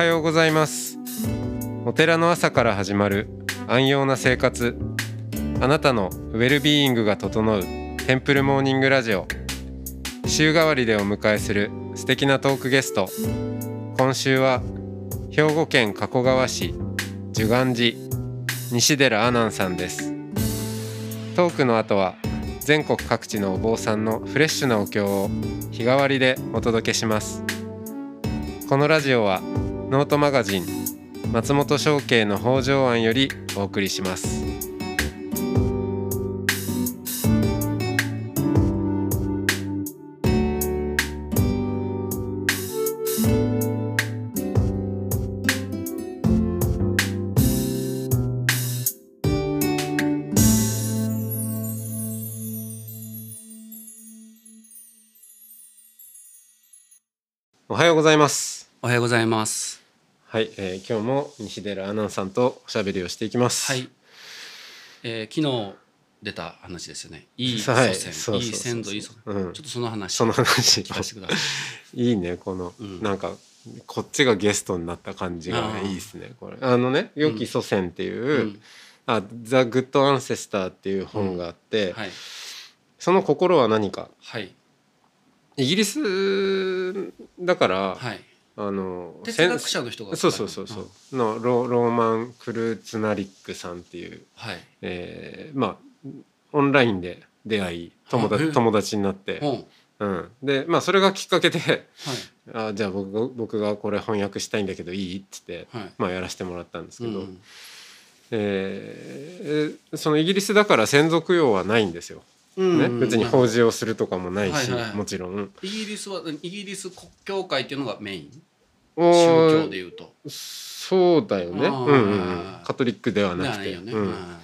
はようございます。お寺の朝から始まる安養な生活。あなたのウェルビーイングが整うテンプルモーニングラジオ。週替わりでお迎えする素敵なトークゲスト。今週は兵庫県加古川市寿願寺西寺阿南さんです。トークの後は全国各地のお坊さんのフレッシュなお経を日替わりでお届けします。このラジオはノートマガジン松本商家の北条庵よりお送りしますおはようございますおはようございます。はい、えー今日も西寺アナンさんとおしゃべりをしていきます。はい。えー、昨日出た話ですよね。いい祖 はい先、そうそうそうそう。いい先祖、いい祖先。うん。ちょっとその話その話。聞かせてください。いいねこの、うん。なんかこっちがゲストになった感じがあー。いいですねこれ。あのね「良き祖先」っていう、うん。あ「ザ・グッド・アンセスター」っていう本があって、はい。その心は何か？はい。イギリスだから、はい。あの哲学者の人がそうそうそうそう、のロローマン・クルーツナリックさんっていう、はい。えーまあオンラインで出会い友あへえ。達友達になって、本うん、でまあそれがきっかけではい。あじゃあ僕が僕がこれ翻訳したいんだけどいい？っつって、はい。まあ、やらせてもらったんですけど、うんえーそのイギリスだから専属用はないんですよ、ね、別に法事をするとかもないし、はいはいもちろん。イギリスはイギリス国教会っていうのがメイン？お宗ー教でいうと。そうだよね、うんうんうん、カトリックではなくて。ね。うん。は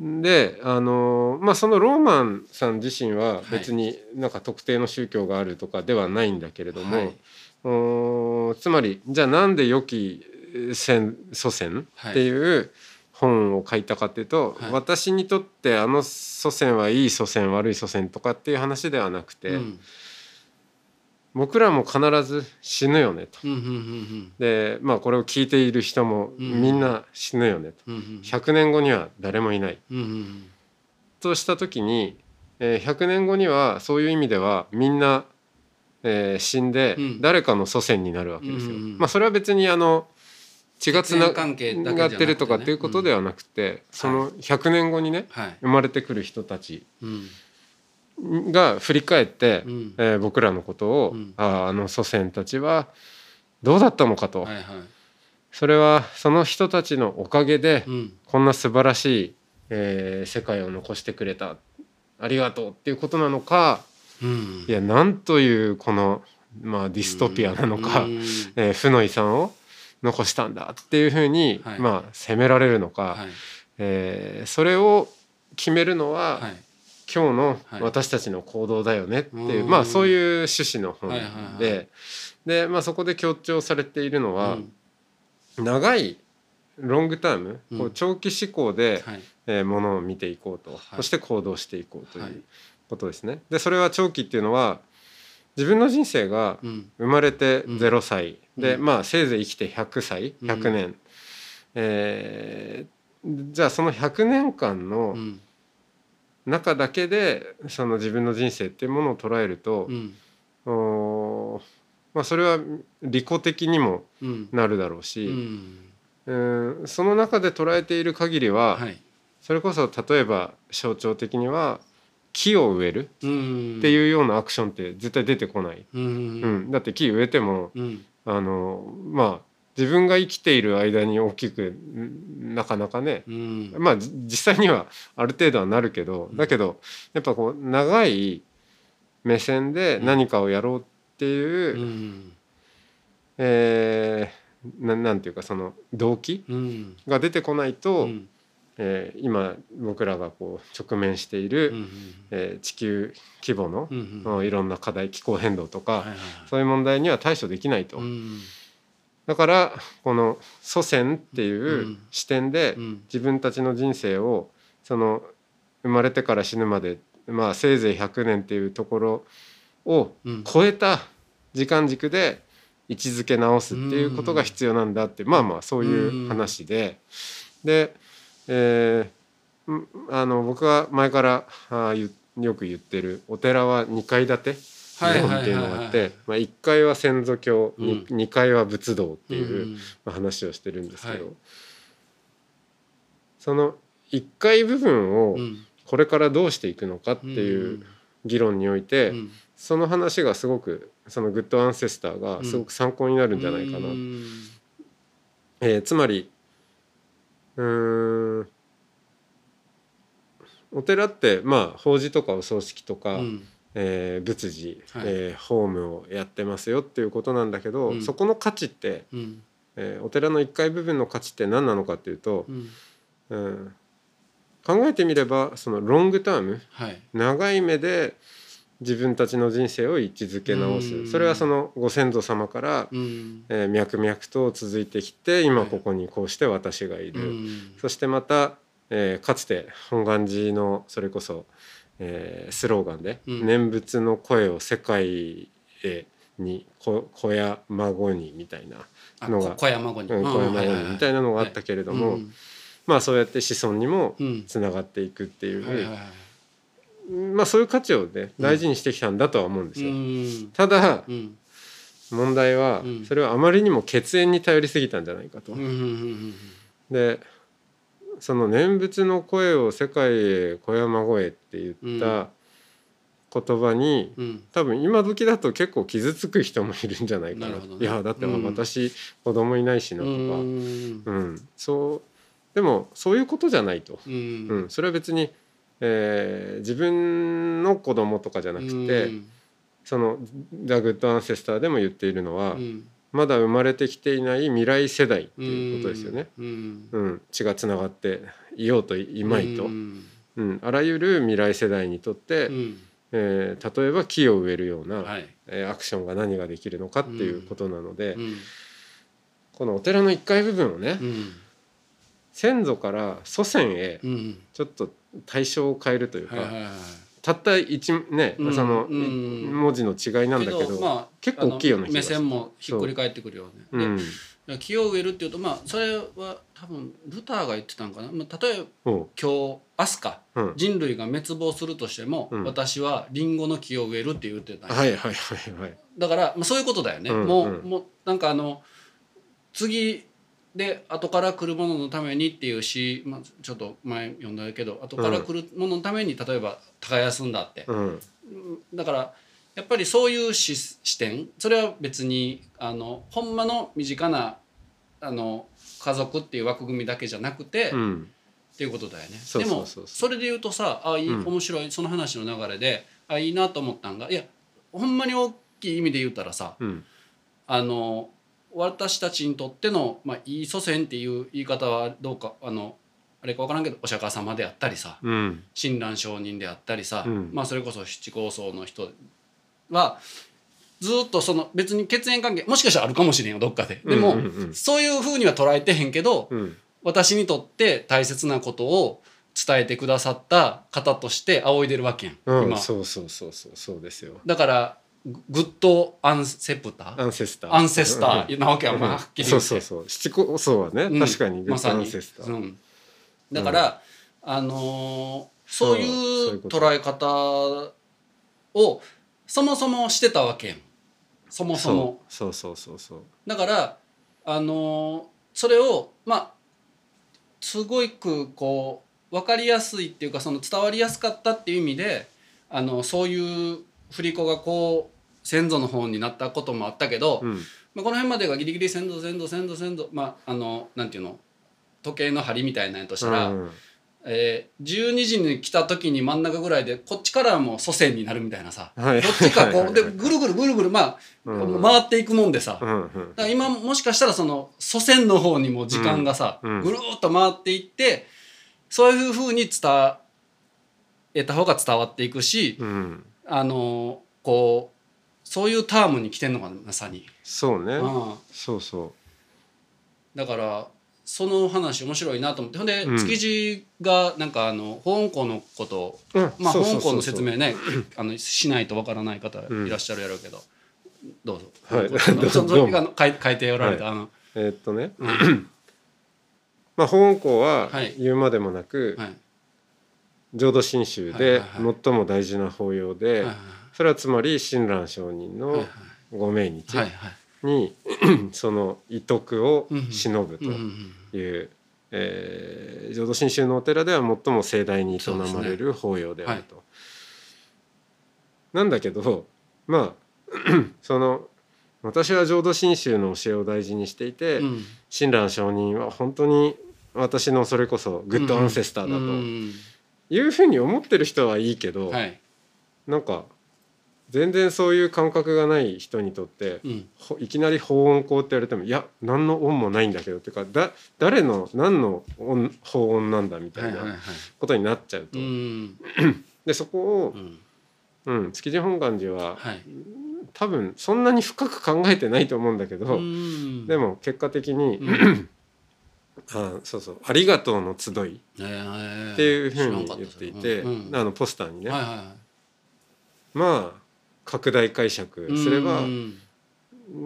であのーまあそのローマンさん自身ははい。別になんか特定の宗教があるとかではないんだけれども、はい。おーつまりじゃあなんで良き先祖先はい。っていう本を書いたかっていうと、はい。私にとってあの祖先はいい祖先悪い祖先とかっていう話ではなくて、うん僕らも必ず死ぬよねと。うんうんうんでまあこれを聞いている人もうん。みんな死ぬよねと。うんうん100年後には誰もいない。うんうんとした時に、えー100年後にはそういう意味ではみんな、えー死んでうん。誰かの祖先になるわけですよ。うんうんうん。まあそれは別にあの血がつながってるとかっていうことではなくて、その100年後にねはい。生まれてくる人たち。うんが振り返って、うん。えー僕らのことを、うん。あああの祖先たちはどうだったのかと、はいはい。それはその人たちのおかげで、うん。こんな素晴らしい、えー世界を残してくれた。ありがとうっていうことなのか。うん。いやなんというこの、まあ、ディストピアなのか、うん。えー負の遺産を残したんだっていうふうに、はい。まあ、責められるのか、はい。えーそれを決めるのは、はい今日のはい。私たちの行動だよねっていう、うん。まあそういう趣旨の本で、で、まあ、そこで強調されているのは、うん。長いロングターム、うん。こう長期思考で、はい。えーものを見ていこうと、はい。そして行動していこうといはい。うことですね。でそれは長期っていうのは自分の人生がうん。生まれてうん。0歳、でうん。まあせいぜい生きて100歳うん。100年、えーじゃあその100年間のうん中だけでその自分の人生っていうものを捉えるとう、ん。おーまあ、それは利己的にもうん。なるだろううし、ん。うんその中で捉えている限りは、はい。それこそ例えば象徴的には木を植えるうん。っていうようなアクションって絶対出てこない、うん。うん。だって木植えてもうん。あのまあ自分が生きている間に大きくんなかなかね。うん。まあじ実際にはある程度はなるけどだけどやっぱこう長い目線で何かをやろうっていう、うん。えーななんていうかその動機うん。が出てこないと、うん。えー今僕らがこう直面している、うんえー地球規模のう、んうん。いろんな課題気候変動とか、はいはいはい。そういう問題には対処できないと、うんだからこの祖先っていううん。視点でうん。自分たちの人生をその生まれてから死ぬまでまあせいぜい100年っていうところをうん。超えた時間軸で位置づけ直すっていうことが必要なんだってまあまあそういう話で。で、えー、あの僕が前からあよく言ってるお寺は2階建て日本っていうのがあって1階は先祖教、うん、2階は仏道っていう、まあ、話をしてるんですけど、はい、その1階部分をこれからどうしていくのかっていう議論において、その話がすごくそのグッドアンセスターがすごく参考になるんじゃないかな。えー、つまりうんお寺ってまあ法事とかお葬式とか、うん、えー、仏事、はい、えー、ホームをやってますよっていうことなんだけど、うん、そこの価値って、うん、えー、お寺の1階部分の価値って何なのかっていうと、うん、うん、考えてみればそのロングターム、はい、長い目で自分たちの人生を位置づけ直す。それはそのご先祖様から、えー、脈々と続いてきて今ここにこうして私がいる、そしてまた、えー、かつて本願寺のそれこそ、えー、スローガンで、念仏の声を世界へに子子や孫にみたいなのが子や孫に、うん、子や孫にみたいなのがあったけれども、まあそうやって子孫にもつながっていくっていう。まあそういう価値をね大事にしてきたんだとは思うんですよ。うん、ただ、うん、問題はそれはあまりにも血縁に頼りすぎたんじゃないかと。でその念仏の声を世界へ小山声って言った言葉に、うん、多分今時だと結構傷つく人もいるんじゃないかな。なね、いやだって私、うん、子供いないしなとか、うん、そうでもそういうことじゃないと、うん。それは別にえー、自分の子供とかじゃなくて、うん、その「ザ・グッド・アンセスター」でも言っているのは、うん、まだ生まれてきていない未来世代っていうことですよね。うん、うん、血がつながっていようといまいと、うん。あらゆる未来世代にとって、うん、えー、例えば木を植えるような、はい、えー、アクションが何ができるのかっていうことなので、このお寺の1階部分をね、先祖から祖先へちょっと対象を変えるというか、たった一ね、うん、その、文字の違いなんだけど、まあ、結構大きいような目線もひっくり返ってくるよね。で木を植えるっていうとまあそれは多分ルターが言ってたんかな、まあ、例えば今日明日か、うん、人類が滅亡するとしても、うん、私はリンゴの木を植えるって言ってたはいはいはいはい。だから、まあ、そういうことだよね、うん、もうもうなんかあの次で後から来るもののためにっていう詩、まあ、ちょっと前読んだけど後から来るもののために例えば耕すんだって、うん、だからやっぱりそういう視視点それは別にあのほんまの身近なあの家族っていう枠組みだけじゃなくて、うん、っていうことだよね。でもそれで言うとさあいい、面白いその話の流れであいいなと思ったんがいやほんまに大きい意味で言ったらさ、うん、あの私たちにとっての、まあ、いい祖先っていう言い方はどうかあのあれか分からんけどお釈迦様であったりさ、うん、親鸞上人であったりさ、うん、まあ、それこそ七高僧の人はずっとその別に血縁関係もしかしたらあるかもしれんよどっかで。でも、そういうふうには捉えてへんけど、うん、私にとって大切なことを伝えてくださった方として仰いでるわけやん、今。そうそうそうそうそうですよ。だからグッドアンセプター？アンセスター。アンセスターなわけはまあはっきり言って。そうそうそう。七個そうはね、うん、確かにグッドアンセスター、まうん、だから、うん、あのー、そういう捉え方をそもそもしてたわけやん。そもそも。そうそうそうそう。だからあのー、それをまあすごくこう分かりやすいっていうかその伝わりやすかったっていう意味であのそういう振り子がこう先祖の方になったこともあったけど、うん、まあ、この辺までがギリギリ先祖先祖先祖先祖まああのなんていうの時計の針みたいなやとしたら、うん、えー、12時に来た時に真ん中ぐらいでこっちからも祖先になるみたいなさ、はい、こっちかこうでぐるぐるぐるぐるまあ、うん、回っていくもんでさ、うんうん、だから今もしかしたらその祖先の方にも時間がさ、うん、ぐるっと回っていってそういうふうに伝えた方が伝わっていくし、うん、あのこうそういうタームに来てんのかなまさに。そうね、うん、そうそう。だからその話面白いなと思って。ほんで、うん、築地がなんかあの保温庫のことを、うん、まあ保温庫の説明ね あのしないとわからない方いらっしゃるやろうけど、どうぞ。はい。そそれがあの書い書いておられた、はあの。えーっとね。うん。まあ法恩公ははい。言うまでもなく、はい浄土真宗はいで最も大事な法要で、はいそれはつまり親鸞上人のご命日に、その遺徳を忍ぶという、えー浄土真宗のお寺では最も盛大に営まれる法要であると。なんだけどまあ その私は浄土真宗の教えを大事にしていて、うん。親鸞上人は本当に私のそれこそグッドアンセスターだとうんいうふうに思ってる人はいいけど、はい。なんか全然そういう感覚がない人にとってうん。ほいきなり法音講って言われてもいや何の音もないんだけどっていうかだ誰の何の音法音なんだみたいはいはいはい。なことになっちゃうと。うん。でそこをう、ん。うん、築地本願寺ははい。多分そんなに深く考えてないと思うんだけど、うん。でも結果的に、うんあそうそう「ありがとうの集い」えー。っていうふうに言っていて、うんうん。あのポスターにね、はいはいはい。まあ拡大解釈すれば、うんう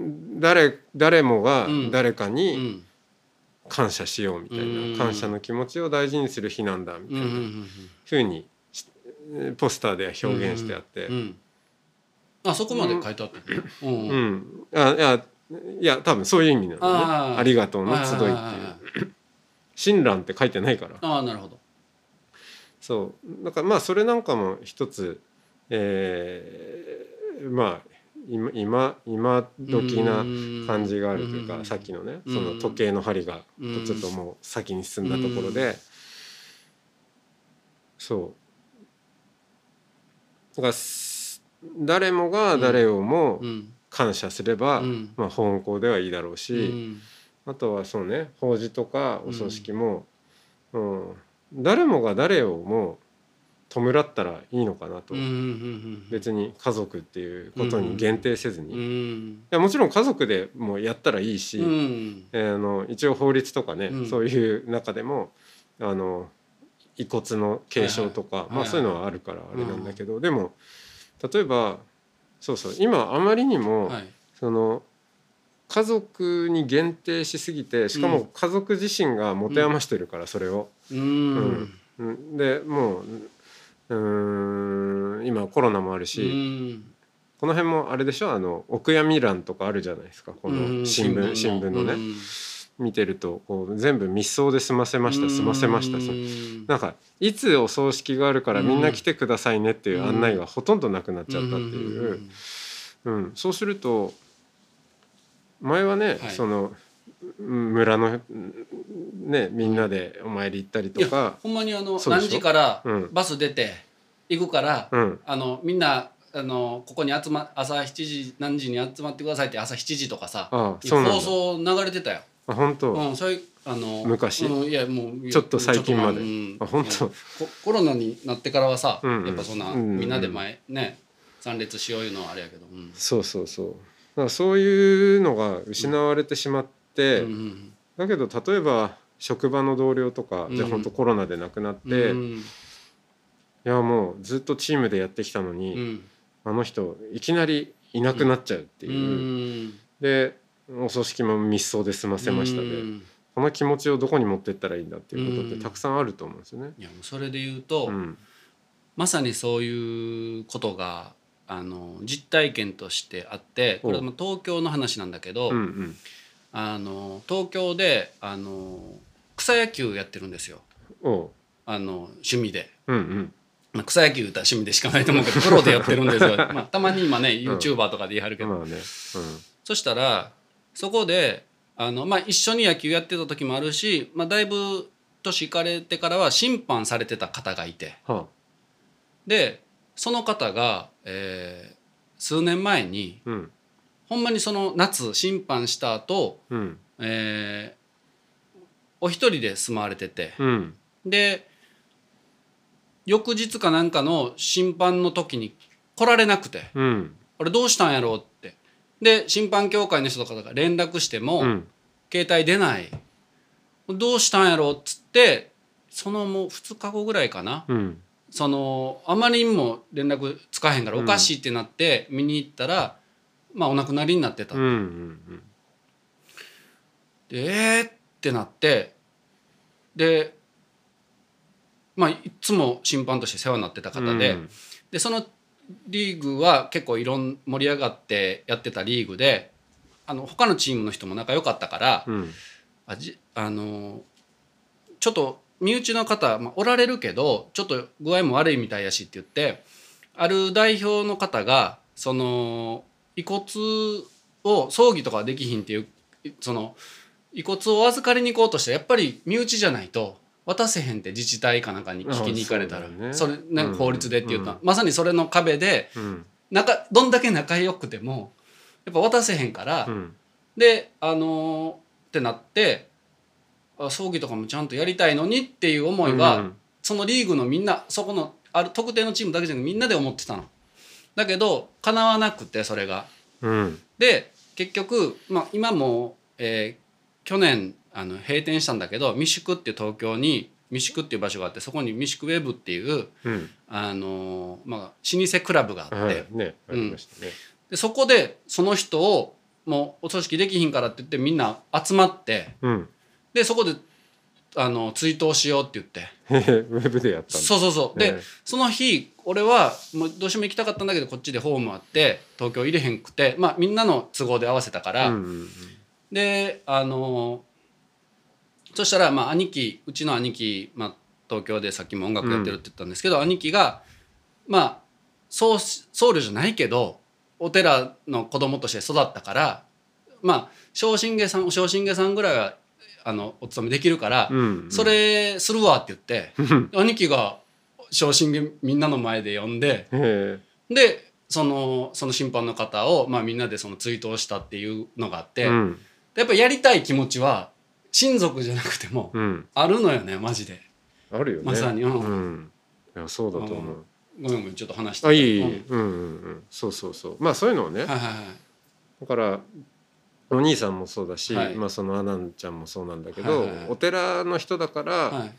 ん。誰誰もがうん。誰かうにん。感謝しようみたいな、うん感謝の気持ちを大事にする日なんだみたいなふうにしポスターでは表現してあって、あそこまで書いてあったね うんううん。んあいや多分そういう意味なのね。ありがとうの集いっていう。親鸞って書いてないから。ああなるほど。そう。だからまあそれなんかも一つえーまあ今今今時な感じがあるというか、うん。さっきのね、うん。その時計の針がうん。ちょっともう先に進んだところで、そう。だからす誰もが誰をもうん感謝すれば、うん。まあ本校ではいいだろうし、うん。あとはそうね法事とかお葬式も、うん。誰もが誰をも弔ったらいいのかなと、うんうんうん別に家族っていうことに限定せずに、ういんやもちろん家族でもやったらいいし、うん。えーあの一応法律とかね、うん。そういう中でもあの遺骨の継承とか、はいはいまあそういうのはあるからあれなんだけど、でも例えばそうそう。今あまりにも、はい。その家族に限定しすぎてしかも家族自身が持て余してるからそれを。うん。うん。でもううーん今コロナもあるうし、ん。この辺もあれでしょ？あのお悔やみ欄とかあるじゃないですかこの新聞、新聞のね、見てるとこう全部密葬で済ませました済ませました。なんかいつお葬式があるからみんな来てくださいねっていう案内がほとんどなくなっちゃったっていう、うん。そうすると前はね、はい。そのうん村のうんねみんなでお参り行ったりとか。ほんまにあの何時からうん。バス出て行くからうん。あのみんなあのここに集ま朝7時何時に集まってくださいって朝7時とかさ放送流れてたよ。あ本当、うん、そういうあの昔。うん、いやもうちょっと最近まで。うん。あ本当。ココロナになってからはさ、うんうん。やっぱそんな、うんうんみんなで前ね参列しよういうのはあれやけど、うんそうそうそう。だからそういうのが失われてしまって、うんだけど例えば職場の同僚とか、うん。じゃあ本当コロナで亡くなって、いうん。やもうずっとチームでやってきたのに、うん。あの人いきなりいなくなっちゃうってう。いう、ん。でお葬式も密葬で済ませましたで、うん。この気持ちをどこに持ってったらいいんだっていうことっうん。てたくさんあると思うんですよね。いやもうそれで言うと、うん。まさにそういうことがあの実体験としてあってこれはまあ東京の話なんだけど、うんうん。あの東京であの草野球やってるんですよ。あの趣味で。うんうん。まあ、草野球歌趣味でしかないと思うけどプロでやってるんですよ、まあ、たまに今ね YouTuber とかで言い張るけど、まあね、そしたらそこであの、まあ、一緒に野球やってた時もあるし、まあ、だいぶ年いかれてからは審判されてた方がいて。うん、はあ。でその方が、えー数年前にうん。ほんまにその夏審判した後、うん。えーお一人で住まわれてて。うん。で翌日かなんかの審判の時に来られなくて。うん「あれどうしたんやろ?」ってで審判協会の人とかが連絡しても、うん。携帯出ない。どうしたんやろっつってそのもう2日後ぐらいかな。うん。そのあまりにも連絡つかへんからおかしいってなって見に行ったらまあお亡くなりになってた、うんうんでえーってなってでまあいつも審判として世話になってたうん方で,、うん。でそのリーグは結構いろん盛り上がってやってたリーグであの他のチームの人も仲良かったから、うん。あじあのちょっと身内の方、まあ、おられるけどちょっと具合も悪いみたいやしって言ってある代表の方がその遺骨を葬儀とかはできひんっていうその遺骨を預かりに行こうとしてやっぱり身内じゃないと渡せへんって自治体かなんかに聞きに行かれたら。あそれなんか法律でって言った、うんまさにそれの壁でうん。仲どんだけ仲良くてもやっぱ渡せへんから、うん。であのーってなってあ葬儀とかもちゃんとやりたいのにっていう思いは、うんそのリーグのみんなそこのある特定のチームだけじゃなくてみんなで思ってたの。だけど叶わなくてそれが。うん。で結局、まあ、今も、えー去年あの閉店したんだけど三宿っていう東京に三宿っていう場所があってそこに三宿ウェブっていう、うん。あのーまあ、老舗クラブがあって、はい。ねありましたね。でそこでその人をもうお葬式できひんからって言ってみんな集まってうん。でそこであの追悼しようって言って。ウェブでやったそうそうそう。で、ね。その日俺はもうどうしても行きたかったんだけどこっちでホームあって東京入れへんくてまあみんなの都合で合わせたから、うんうん。であのそしたらまあ兄貴うちの兄貴、まあ、東京でさっきも音楽やってるって言ったんですけど、兄貴がまあ僧僧侶じゃないけどお寺の子供として育ったからまあ昇進下さん昇進下さんぐらいはあのお勤めできるから、うんうん。それするわって言って、うん。兄貴が昇進下みんなの前で呼んでへでそのその審判の方を、まあ、みんなでその追悼したっていうのがあって、えうん。やっぱやりたい気持ちは親族じゃなくてもうん。あるのよねマジで。あるよね。まさに。うん。うん。いやそうだと思う。ごめんごめんちょっと話してあいいうん。うんうんうん。そうそうそう。まあそういうのをね。はいはいはい。だからお兄さんもそうだし、はい。まあそのアナンちゃんもそうなんだけど、はいはいはい。お寺の人だから、はい。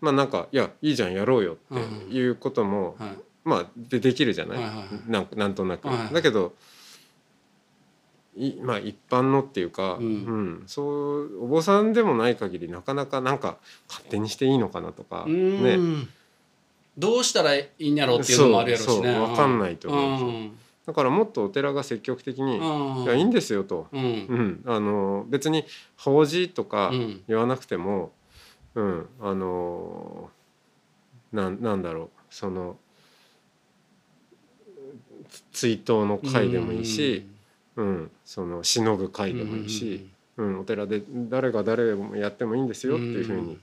まあなんかいやいいじゃんやろうようんっていうことも、はい。まあでできるじゃない、はいはいはい。なんなんとなく、はいはい。だけどいまあ一般のっていうか、うん。うん。そうお坊さんでもない限りなかなかなんか勝手にしていいのかなとかうーん。どうしたらいいんやろうっていうのもあるやろうしね。そうそう。わかんないと思うんですよ。ん。だからもっとお寺が積極的に「うん。いやいいんですよ」と。うん。うん、あの別に法事とかうん。言わなくても、うん、あのなんなんだろう。そのつ追悼の会でもいいし、うんその忍ぶ会でもいいし、うんお寺で誰が誰もやってもいいんですよっていうふうに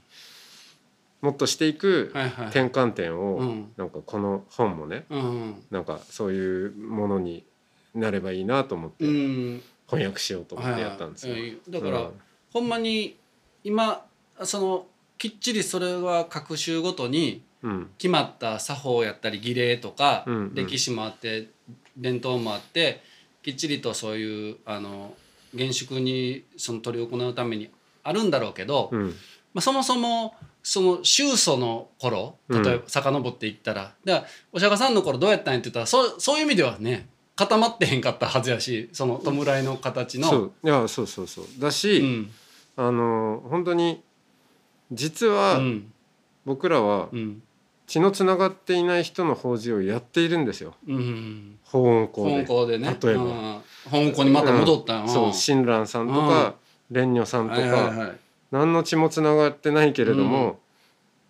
もっとしていくはいはい。転換点うをん。なんかこの本もねうんなんかそういうものになればいいなと思ってうん。翻訳しようと思ってやったんですよ。はいはい。だから、うん。ほんまに今そのきっちりそれは各州ごとにうん。決まった作法やったり儀礼とか、うんうん。歴史もあって伝統もあってきっちりとそういうあの厳粛にその執り行うためにあるんだろうけど、うん。まあ、そもそもその宗祖の頃例えば遡っていったら、だからお釈迦さんの頃どうやったんやって言ったらそそういう意味ではね固まってへんかったはずやしその弔いの形の。そう。いやそうそうそう。だし、うん。あの本当に実はうん。僕らはうん血のつながっていない人の法事をやっているんですよ。うん。法音校香で。港でね。例えば。うん。香港にまた戻った。ん。やそう親鸞さんとか蓮如さんとはいはいかはい。何の血もつながってないけれども、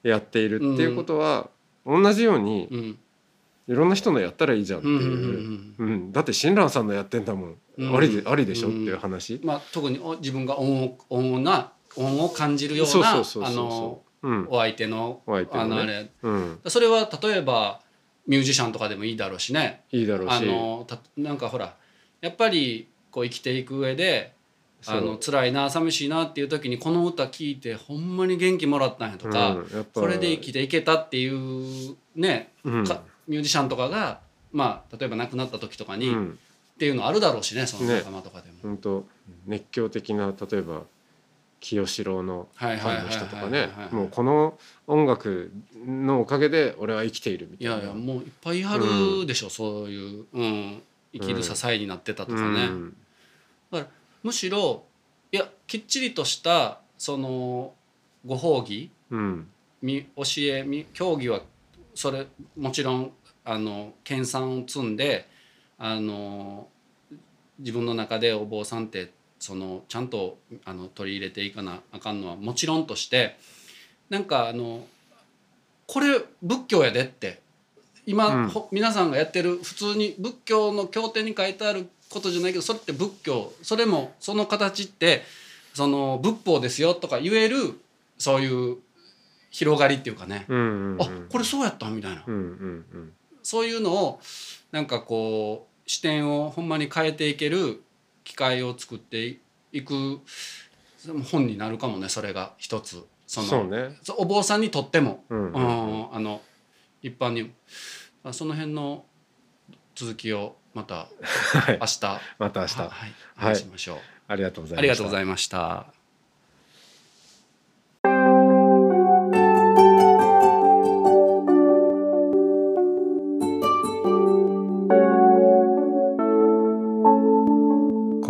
やっているっていうことは、同じようにうん。いろんな人のやったらいいじゃんっていう、うんうんうんうん。だって親鸞さんのやってんだもん、うん。ありでありでしょっていう話、まあ特にお自分が音を音をな音を感じるようそうなそうそうそう。あのうん。お相手のお相手のね。あのあれ。うん、それは例えばミュージシャンとかでもいいだろうしね。いいだろうし。あのたなんかほらやっぱりこう生きていく上であそう。の辛いな寂しいなっていう時にこの歌聴いてほんまに元気もらったんやとか、うん。やっぱこれで生きていけたっていうね、うん。かミュージシャンとかがまあ例えば亡くなった時とかに、っうん。ていうのあるだろうしねそのね。仲間とかでも。本当熱狂的な例えば清志郎のファンの人とかはいねもうこの音楽のおかげで俺は生きているみたいな。いやいやもういっぱいあるでしょ、そういう、うん、生きる支えになってたとかね、うん、だからむしろいやきっちりとしたそのご褒美、うん、教え教義はそれもちろんあの研鑽を積んであの自分の中でお坊さんってそのちゃんとあの取り入れていかなあかんのはもちろんとしてなんかあのこれ仏教やでって今、うん、皆さんがやってる普通に仏教の経典に書いてあることじゃないけどそれって仏教それもその形ってその仏法ですよとか言えるそういう広がりっていうかね、うんうんうん、あこれそうやったみたいな、うんうんうん、そういうのをなんかこう視点をほんまに変えていける機会を作っていく本になるかもねそれが一つ。そのね、お坊さんにとっても、うん。うん。うん、あの一般にその辺の続きをまた 明日。また明日。はい。話しましょう、はい、ありがとうございました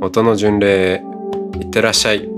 音の巡礼いってらっしゃい。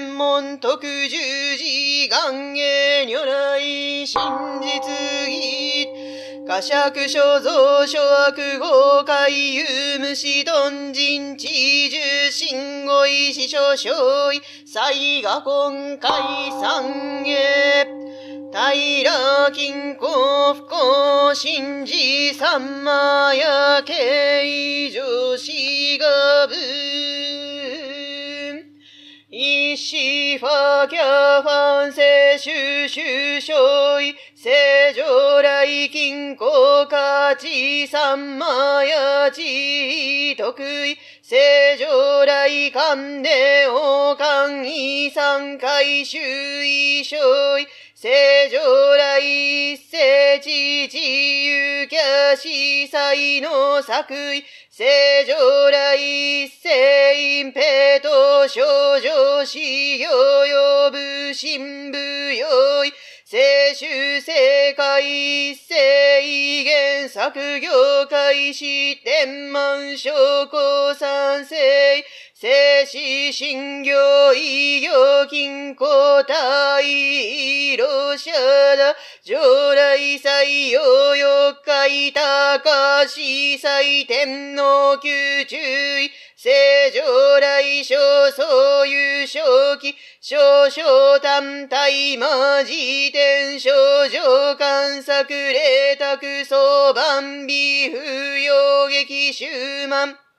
根検問特十字願下如来真実義過釈所蔵諸悪豪快有無視頓人知重心語意師書所意才画根解散へ平金庫不幸神事三魔や慶女子がぶシファキャファンセシュシュショイ、セジョライキンコカチサンマヤチトクイ、セジョライカンネオカンイサンカイシュイショイ、セジョライセチチユキャシサイノサクイ、正常来聖隠ペト少女死行呼ぶ神部用意聖主世界聖元作業開始天満昇降賛成静止新業医療金庫大ロシャダ上来採用四日高司祭天皇宮注意正常来小そういう正気。少々単体魔辞典少女観作霊卓相番美不要劇終満。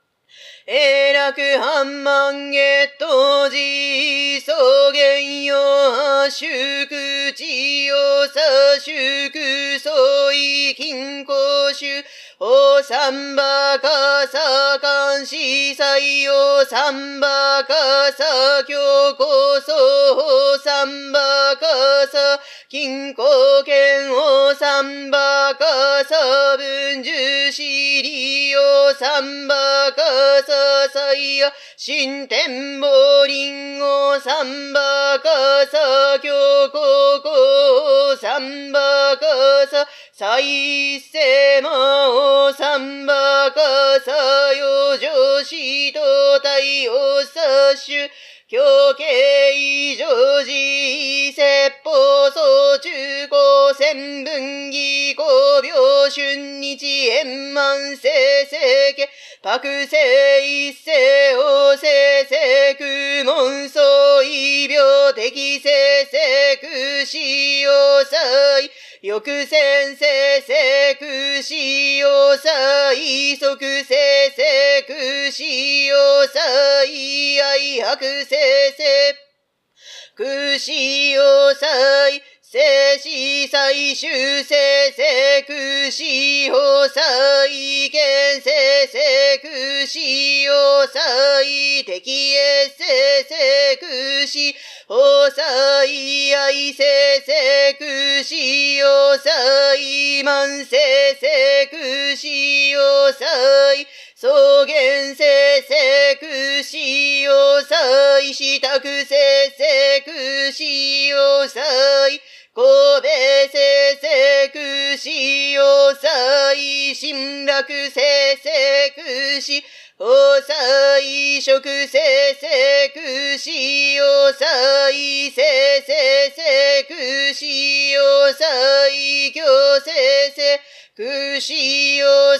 えらくはんまんげとじ、いそげんよあしゅく、ちよさしゅく、そいうんこしゅ、おさんばかさかんしさいおさんばかさきょうこそおさんばかさ金庫剣を三馬かさ分樹し利用三馬かささ採や新天宝林を三馬かさ、京高校三馬かさ、再生魔を三馬かさ、よ女子と太陽殺手、狂気常時、説法総中高専分義公病春日円満成世家、白世一世王世世空門相異病適正世空死要塞、欲先生世空死要塞、即生世空死要塞、愛白生。生、空死要塞、生死最終生生空死法再現生生空死要塞敵へせせくし生生空死法再愛生生空死要塞万生生空死要塞草原生生空死要塞死宅生生空死要塞神戸生成空死要塞新楽生成空死おさいしょくせせくしお菜せせせくしおきょせせくしお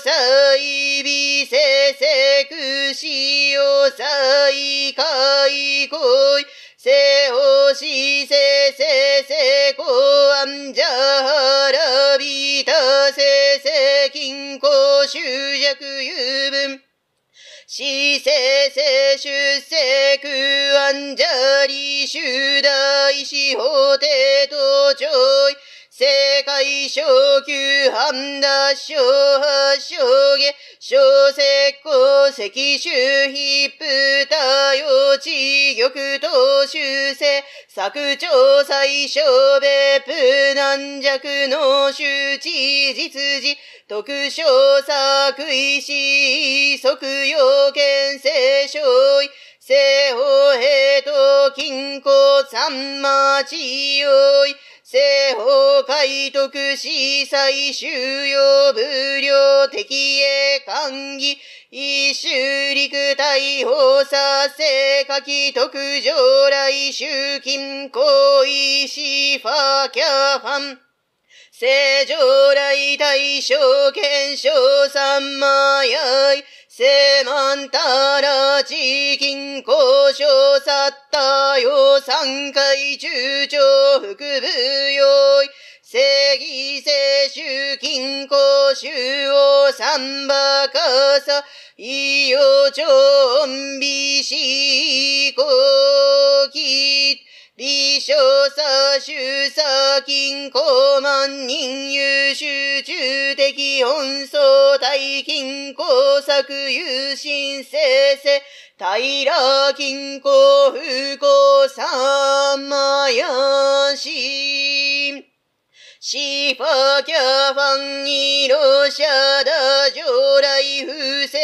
い。びせせくしおい。かいこい。せおしせせせこあんじゃはらびたせせきんこしゅうじゃくゆうぶん聖金庫執着有分死生生出世空安者理修大師法帝都庁世界昇級半田小発小下小石膏石州ヒップ多用地玉等修正作長最小別府軟弱の周知実事特賞作為し即要件聖書意西方平と金庫三町用意西方海徳司祭収容無料敵へ歓議一周陸大法させ書き特上来集金行為シファキャファン。正常来大将検証三枚愛聖満たら地金交渉さったよ。三回中長副部用意正義聖主金庫修を三馬かさ。いよ長美しこき。理想さ主さ金庫万人優秀中的本相大金庫作有心生成平金庫不幸三馬やしシファキャファンイロシャダ上来不正。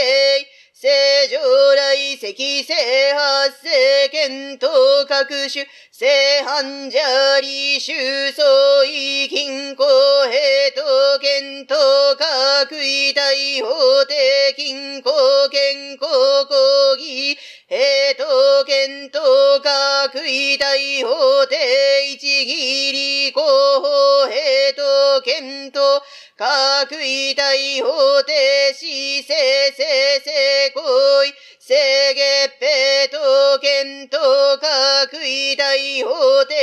正常来赤正発生。検討各種。正反者理収総意金庫平等検討各位大法定金庫健康講義平等検討各位大法定一義理広報平等検討各位大法定死生生生行為制月平等検討各位大法定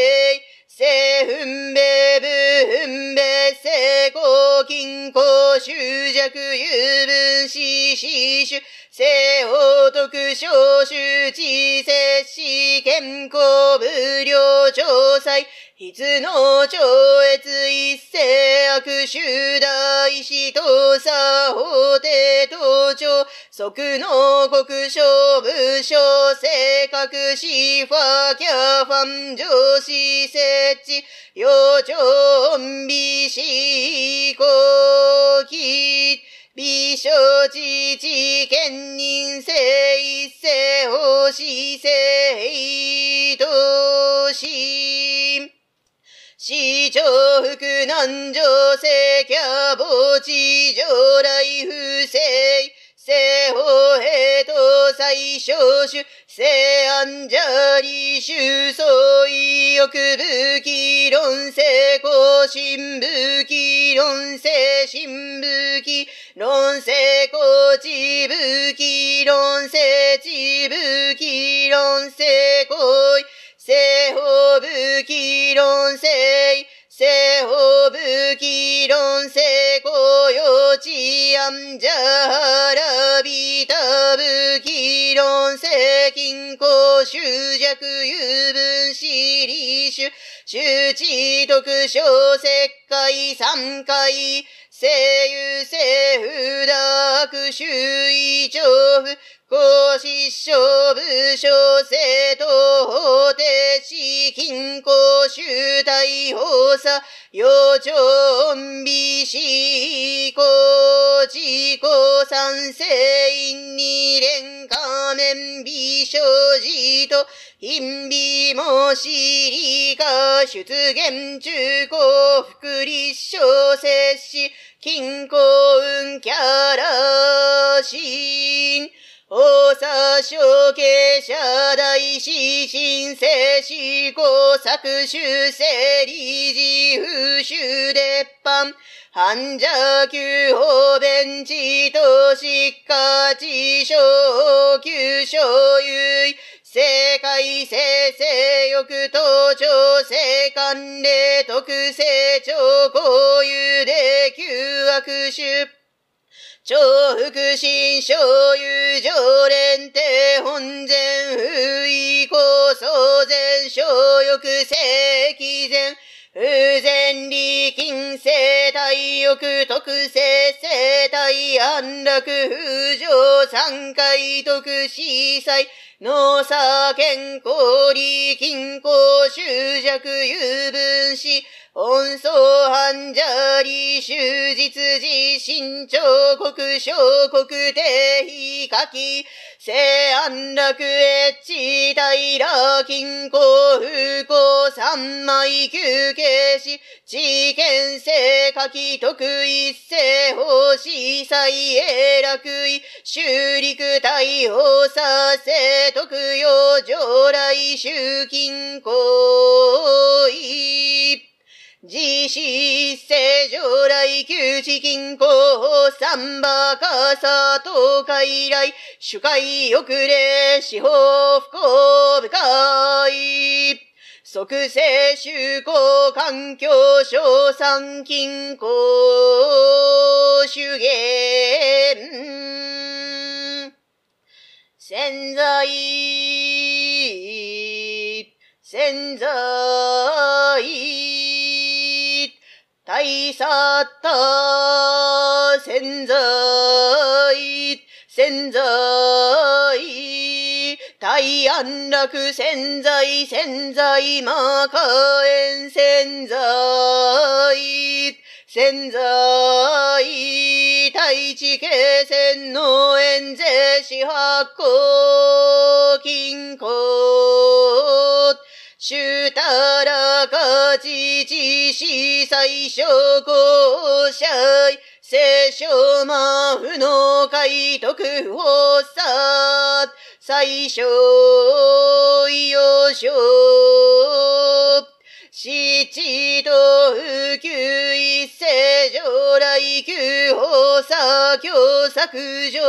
生分米部分米成功金庫執着有分子死種正法特小周知接し健康無料調査筆の超越一世悪集大使とさ法廷登場即の国省部省正確しファキャファン上司設置洋上美し公機美少知知兼任性一世法師性都市。市長福南城世キャ墓地上来不正。西方兵と最小種、西安ジャリ収相違欲武器論成功新武器論成新武器論成功地武器論成地武器論成功西方武器論成西方武器論成功予知安ジャラビタ武器論成均衡執弱有分子理主周知特小石灰三回声優政府 dark 周囲調布公失笑部小生徒法廷市均衡集大法査幼鳥美子公自己三世院二連仮面美少児と陰美もしりか出現中高福利小摂氏均衡運キャラ心大佐小慶社大師新生思考作修正理事風習列藩患者級法弁地と疾患地小級小優世界生成欲と調整関連特性超交友で旧悪種超福心所有常連帝本前不意構想前小欲正規前不全利金生体欲特性生体安楽不上三回特司祭農作健康利均衡執着有分子温相犯者理終日自身彫刻小国定非書き西安楽越地平均衡風光三枚休憩し知見性書き特一世法司祭永楽位修陸大法査生特用上来集金行為。自死世上来旧地金庫三馬かさと海来主会遅れ司法不幸深い即世修行環境小三金庫主言。潜在潜在大さった潜在潜在大安楽潜在潜在魔化縁潜在潜在大地形線の縁税支発行金庫。主たらかちちし最小公社聖書魔不の解徳法さ最小よしょ七と普及一世上来旧法査教作上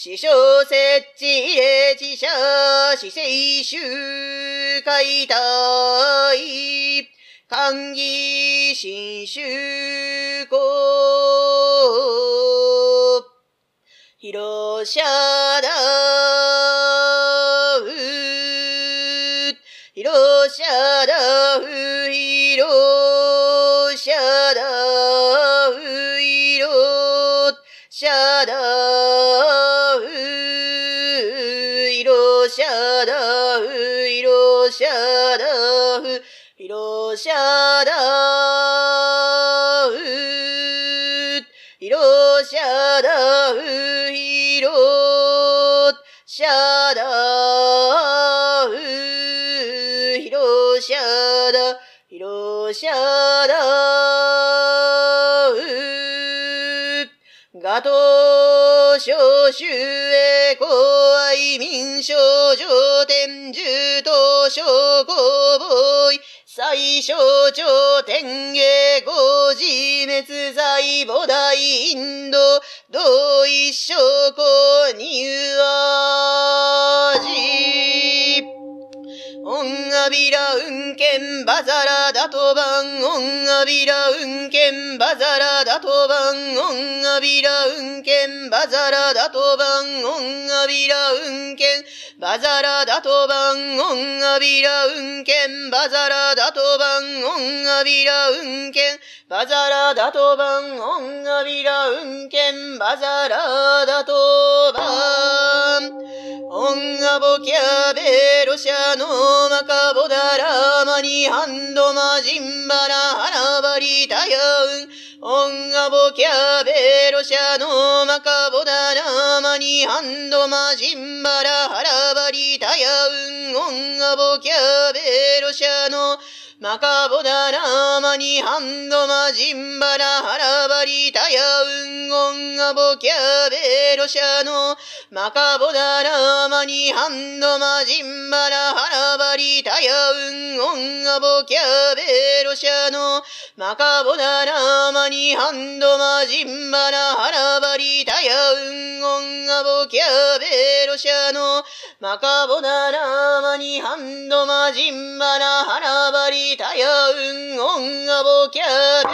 師匠設置霊知者死生集会体歓義新修公広社だう広社だうシャダウガト少州へ公愛民少女天獣と小公ボーイ最小頂天下五自滅罪菩提インド同一証拠に味オンアビラウンケンバザラダトバンオンアビラウンケンバザラダトバンオンアビラウンケンバザラダトバンオンアビラウンケンバザラダトバンオンアビラウンケンバザラダトバンオンアビラウンケンバザラダトバンオンアビラウンケンバザラダトバンンアボキャベロシャノマカボダラマニハンドマジンバラハラバリタヤウンオンアボキャベロシャノマカボダラマニハンドマジンバラハラバリタヤウンオンアボキャベロシャノママカボダラーマニハンドマジンバラハラバリタヤウンオンアボキャベロシャノマカボダラーマニハンドマジンバラハラバリタヤウンオンアボキャベロシャノマカボダラーマニハンドマジンバラハラバリタヤウンオンアボキャベロシャノマカボダラーマニハンドマジンバラハラバリタヤウンオンアボキャ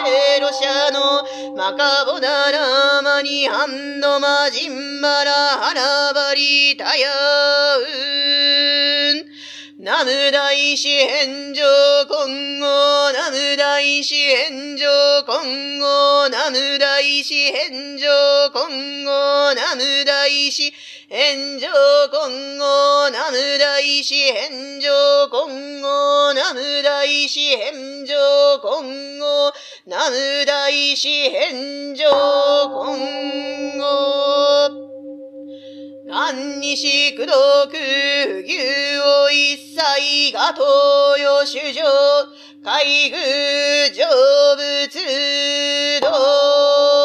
ベロシャのマカボダラマニハンドマジンバラハラバリタヤうん。ナム大師返上今後大師返上今後ナム大師返上今後ナム大師返上今後ナム大師返上今後ナム大師返上今後ナム大師返上今後何にしくどく牛を一切が東洋主上海軍成仏道